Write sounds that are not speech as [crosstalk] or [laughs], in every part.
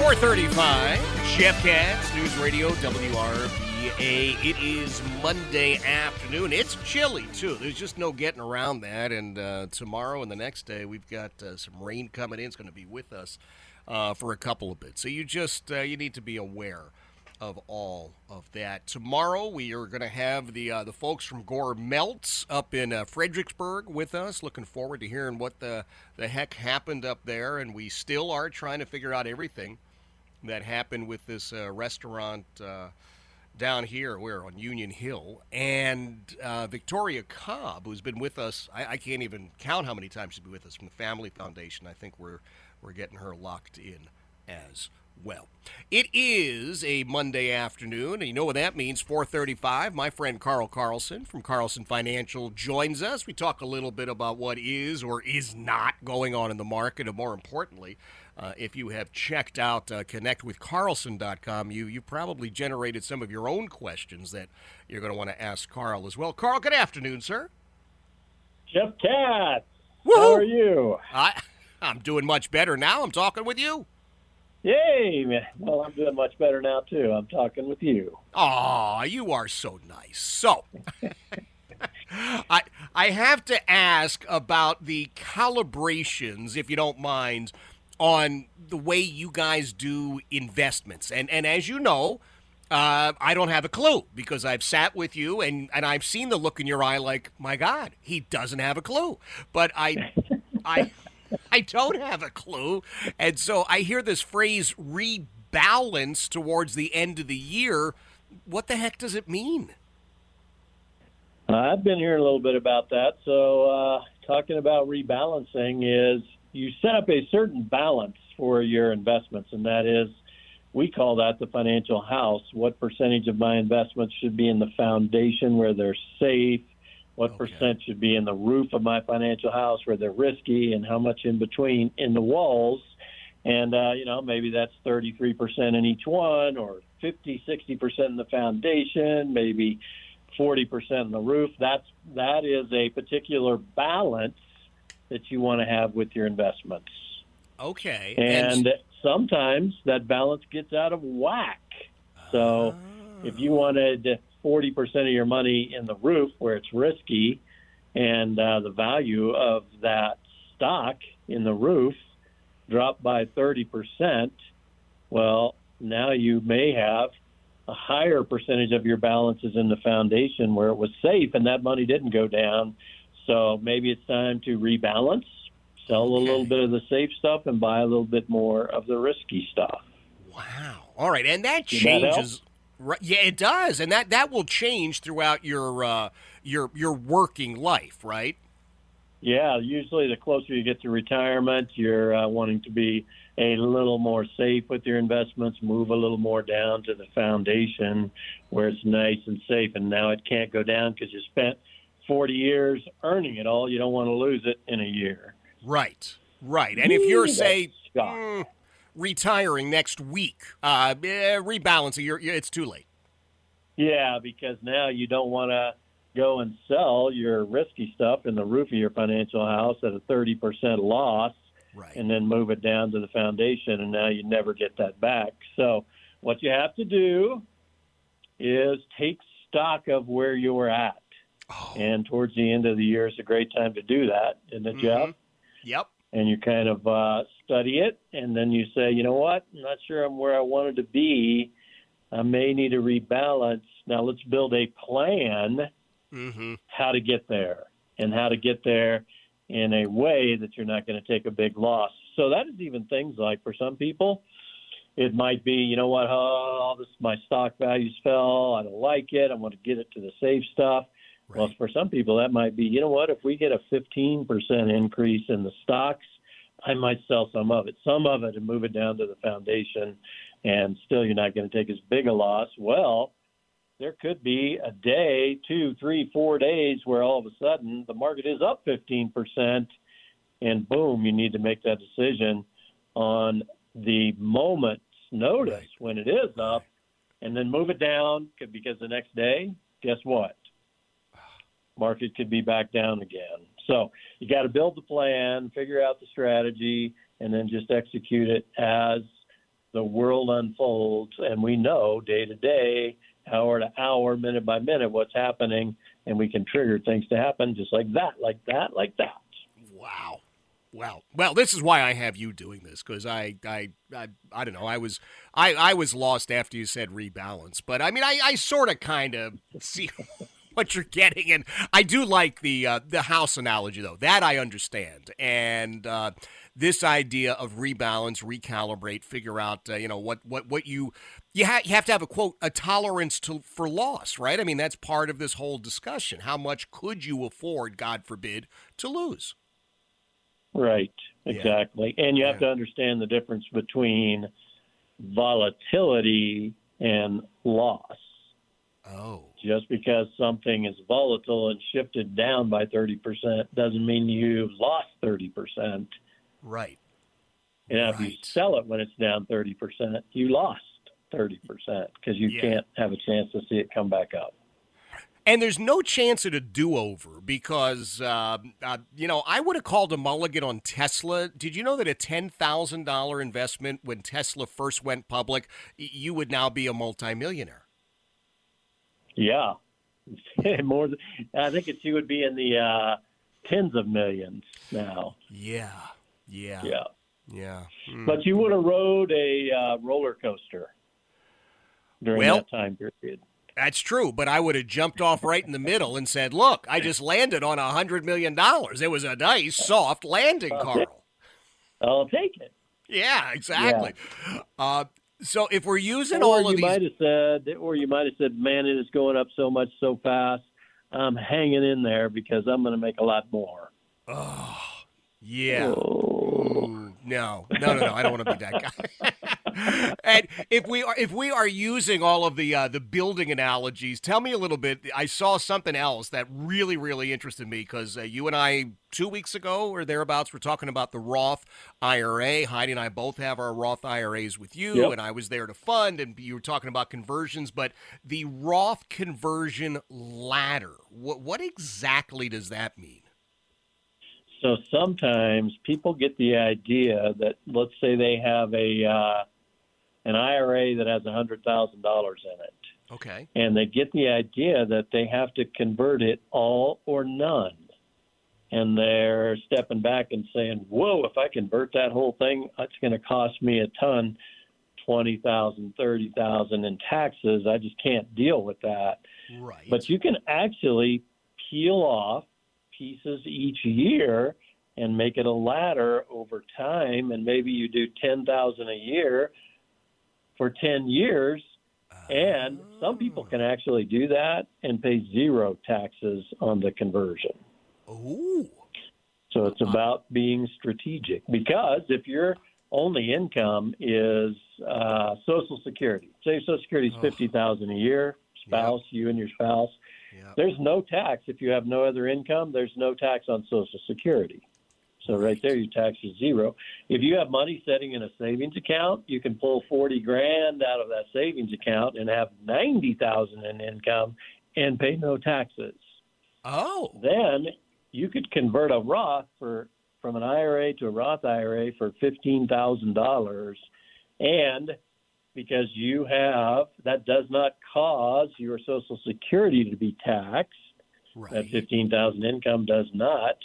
435, Jeff Katz, News Radio, WRVA. It is Monday afternoon. It's chilly, too. There's just no getting around that. And uh, tomorrow and the next day, we've got uh, some rain coming in. It's going to be with us uh, for a couple of bits. So you just, uh, you need to be aware of all of that. Tomorrow we are going to have the uh, the folks from Gourmeltz up in uh, Fredericksburg with us. Looking forward to hearing what the the heck happened up there, and we still are trying to figure out everything that happened with this uh, restaurant. Uh, down here, we're on Union Hill, and uh, Victoria Cobb, who's been with us, I, I can't even count how many times she's been with us from the Family Foundation. I think we're we're getting her locked in as well. It is a Monday afternoon, and you know what that means. 4:35. My friend Carl Carlson from Carlson Financial joins us. We talk a little bit about what is or is not going on in the market, and more importantly, uh, if you have checked out uh, connectwithcarlson.com, you you probably generated some of your own questions that you're going to want to ask Carl as well. Carl, good afternoon, sir. Jeff Katz, how are you? I I'm doing much better now. I'm talking with you. Yay! Well, I'm doing much better now too. I'm talking with you. Aw, you are so nice. So, [laughs] I I have to ask about the calibrations, if you don't mind, on the way you guys do investments. And and as you know, uh, I don't have a clue because I've sat with you and and I've seen the look in your eye, like my God, he doesn't have a clue. But I I. [laughs] I don't have a clue. And so I hear this phrase rebalance towards the end of the year. What the heck does it mean? Uh, I've been hearing a little bit about that. So, uh, talking about rebalancing is you set up a certain balance for your investments, and that is we call that the financial house. What percentage of my investments should be in the foundation where they're safe? what okay. percent should be in the roof of my financial house where they're risky and how much in between in the walls and uh, you know maybe that's 33% in each one or 50 60% in the foundation maybe 40% in the roof that's that is a particular balance that you want to have with your investments okay and, and sometimes that balance gets out of whack so oh. if you wanted 40% of your money in the roof where it's risky and uh, the value of that stock in the roof dropped by 30%, well, now you may have a higher percentage of your balances in the foundation where it was safe and that money didn't go down. So maybe it's time to rebalance, sell okay. a little bit of the safe stuff and buy a little bit more of the risky stuff. Wow. All right. And that changes. Right. Yeah, it does, and that that will change throughout your uh, your your working life, right? Yeah. Usually, the closer you get to retirement, you're uh, wanting to be a little more safe with your investments, move a little more down to the foundation where it's nice and safe. And now it can't go down because you spent 40 years earning it all. You don't want to lose it in a year. Right. Right. And if you're, say, mm, retiring next week, uh, eh, rebalancing, you're, it's too late. Yeah, because now you don't want to go and sell your risky stuff in the roof of your financial house at a 30% loss right. and then move it down to the foundation, and now you never get that back. So, what you have to do is take stock of where you're at. Oh. And towards the end of the year is a great time to do that, isn't it, mm-hmm. Yep and you kind of uh, study it, and then you say, you know what, I'm not sure I'm where I wanted to be. I may need to rebalance. Now let's build a plan mm-hmm. how to get there and how to get there in a way that you're not going to take a big loss. So that is even things like for some people, it might be, you know what, oh, this my stock values fell. I don't like it. I want to get it to the safe stuff. Right. Well, for some people, that might be, you know what, if we get a 15% increase in the stocks, I might sell some of it, some of it, and move it down to the foundation, and still you're not going to take as big a loss. Well, there could be a day, two, three, four days where all of a sudden the market is up 15%, and boom, you need to make that decision on the moment's notice right. when it is up, and then move it down because the next day, guess what? Market could be back down again. So you got to build the plan, figure out the strategy, and then just execute it as the world unfolds, and we know day to day, hour to hour, minute by minute, what's happening, and we can trigger things to happen just like that, like that, like that. Wow. Well, well, this is why I have you doing this because I, I, I, I don't know. I was, I, I was lost after you said rebalance, but I mean, I, I sort of, kind of see [laughs] [laughs] what you're getting, and I do like the, uh, the house analogy though. That I understand, and uh, this idea of rebalance, recalibrate, figure out, uh, you know, what, what, what you, you, ha- you have to have a quote, a tolerance to for loss, right? I mean, that's part of this whole discussion. How much could you afford, God forbid, to lose? Right, exactly. Yeah. And you have yeah. to understand the difference between volatility and loss. Oh. Just because something is volatile and shifted down by 30% doesn't mean you've lost 30%. Right. And if you sell it when it's down 30%, you lost 30% because you yeah. can't have a chance to see it come back up. And there's no chance at a do over because, uh, uh, you know, I would have called a mulligan on Tesla. Did you know that a $10,000 investment when Tesla first went public, you would now be a multimillionaire? Yeah. [laughs] More than, I think it, you would be in the uh, tens of millions now. Yeah. Yeah. Yeah. Yeah. Mm. But you would have rode a uh, roller coaster during well, that time period. That's true, but I would have jumped off right in the middle and said, "Look, I just landed on a hundred million dollars. It was a nice, soft landing, Carl." I'll take it. Yeah, exactly. Yeah. Uh, so if we're using or all you of these, might have said, or you might have said, "Man, it is going up so much so fast. I'm hanging in there because I'm going to make a lot more." Oh, yeah. Oh. no, no, no, no. I don't want to be that guy. [laughs] and if we are if we are using all of the uh, the building analogies, tell me a little bit. I saw something else that really really interested me because uh, you and I two weeks ago or thereabouts were talking about the Roth IRA. Heidi and I both have our Roth IRAs with you, Yep. and I was there to fund, and you were talking about conversions. But the Roth conversion ladder, what what exactly does that mean? So sometimes people get the idea that let's say they have a uh, an IRA that has a hundred thousand dollars in it, Okay. and they get the idea that they have to convert it all or none, and they're stepping back and saying, "Whoa! If I convert that whole thing, it's going to cost me a ton, twenty thousand, thirty thousand in taxes. I just can't deal with that." Right. But you can actually peel off pieces each year and make it a ladder over time and maybe you do 10,000 a year for 10 years and some people can actually do that and pay zero taxes on the conversion. Ooh. So it's about being strategic because if your only income is uh, Social Security, say Social Security is Oh. fifty thousand a year, spouse, you and your spouse, Yeah. there's no tax if you have no other income. There's no tax on Social Security. So right there, your tax is zero. If you have money sitting in a savings account, you can pull forty grand out of that savings account and have ninety thousand in income and pay no taxes. Oh. Then you could convert a Roth for from an IRA to a Roth IRA for fifteen thousand dollars, and because you have that does not cause your Social Security to be taxed. That fifteen thousand income does not,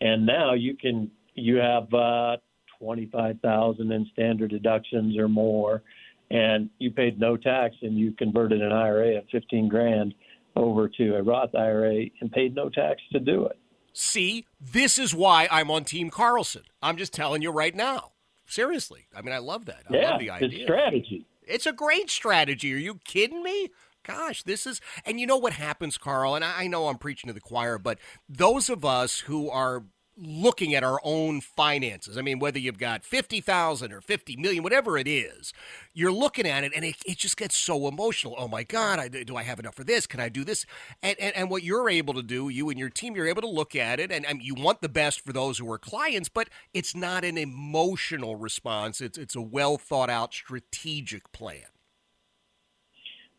and now you can you have uh, twenty five thousand in standard deductions or more, and you paid no tax, and you converted an IRA of fifteen grand over to a Roth IRA and paid no tax to do it. See, this is why I'm on Team Carlson. I'm just telling you right now. Seriously. I mean, I love that. I yeah, love the it's idea. strategy. It's a great strategy. Are you kidding me? Gosh, this is, and you know what happens, Carl? And I know I'm preaching to the choir, but those of us who are looking at our own finances, I mean, whether you've got 50,000 or 50 million, whatever it is, you're looking at it and it, it just gets so emotional. Oh my God, I, do I have enough for this? Can I do this? And, and, and what you're able to do, you and your team, you're able to look at it and, and you want the best for those who are clients, but it's not an emotional response. It's, it's a well thought out strategic plan.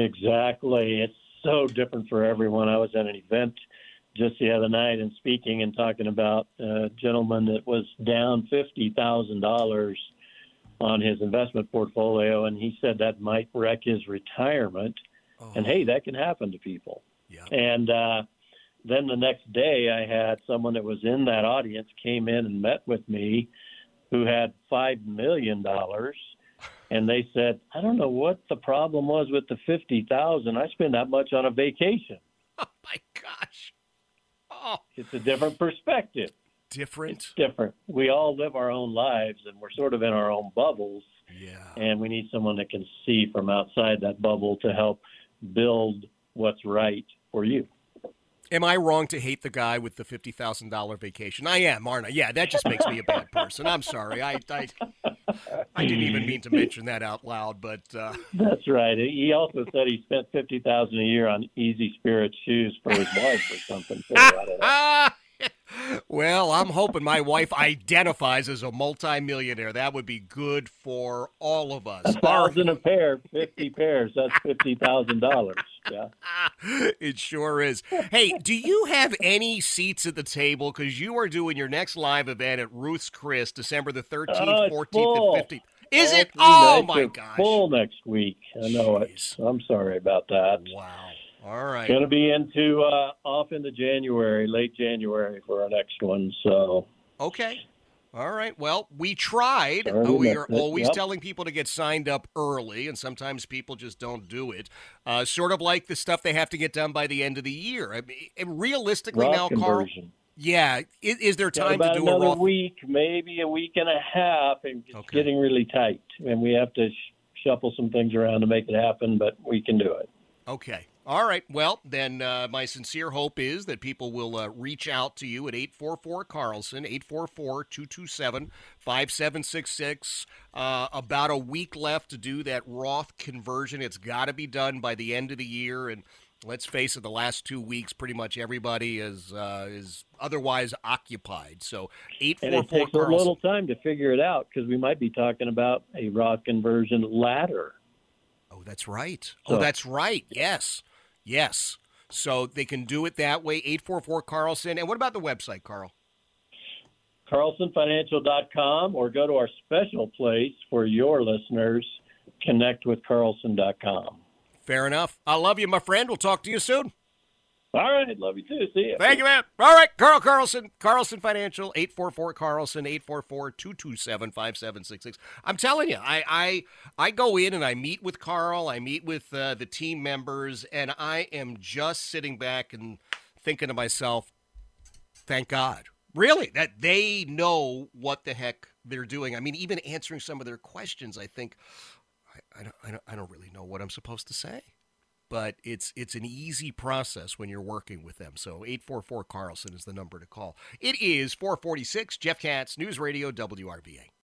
Exactly. It's so different for everyone. I was at an event just the other night and speaking and talking about a gentleman that was down fifty thousand dollars on his investment portfolio, and he said that might wreck his retirement. Oh, And hey, that can happen to people. yeah. And uh, then the next day, I had someone that was in that audience came in and met with me, who had five million dollars, and they said, "I don't know what the problem was with the fifty thousand. I spend that much on a vacation. [laughs] Oh my gosh. Oh, It's a different perspective. different. It's different. We all live our own lives, and we're sort of in our own bubbles." Yeah. and we need someone that can see from outside that bubble to help build what's right for you. Am I wrong to hate the guy with the fifty thousand dollar vacation? I am, aren't I? Yeah, that just makes me a bad person. I'm sorry. I I, I didn't even mean to mention that out loud, but uh, That's right. He also said he spent fifty thousand a year on Easy Spirit shoes for his wife or something. So [laughs] well, I'm hoping my wife identifies as a multimillionaire. That would be good for all of us. A thousand a pair, [laughs] fifty pairs. That's fifty thousand dollars. Yeah. it sure is. Hey, do you have any seats at the table? Because you are doing your next live event at Ruth's Chris, December the 13th, Oh, 14th, full. and 15th. Is All it? Oh my gosh. Full next week. I know it. I'm sorry about that. Wow. All right. Going to be into uh, off into January, late January for our next one. So Okay. All right. Well, we tried. Uh, we are always Yep. telling people to get signed up early, and sometimes people just don't do it. Uh, sort of like the stuff they have to get done by the end of the year. I mean, realistically, Roth now, Carl. Yeah. Is, is there time to about do a another Roth? week, maybe a week and a half, and it's Okay. getting really tight, and we have to sh- shuffle some things around to make it happen, but we can do it. Okay. All right. Well, then uh, my sincere hope is that people will uh, reach out to you at 844 Carlson, 844 227 5766. Uh, About a week left to do that Roth conversion. It's got to be done by the end of the year. And let's face it, the last two weeks, pretty much everybody is, uh, is otherwise occupied. So And it 844 takes a little time to figure it out because we might be talking about a Roth conversion ladder. Oh, that's right. Oh, that's right. Yes. Yes. So they can do it that way. 844 Carlson. And what about the website, Carl? CarlsonFinancial.com or go to our special place for your listeners, connectwithcarlson.com. Fair enough. I love you, my friend. We'll talk to you soon. All right. Love you too. See you. Thank you, man. All right, Carl Carlson, Carlson Financial, 844 Carlson, 844 227 5766. I'm telling you, I, I I go in and I meet with Carl, I meet with uh, the team members, and I am just sitting back and thinking to myself, thank God. Really, that they know what the heck they're doing. I mean, even answering some of their questions, I think, I, I, don't, I, don't, I don't really know what I'm supposed to say but it's it's an easy process when you're working with them. So 844 Carlson is the number to call. It is 446 Jeff Katz News Radio WRVA.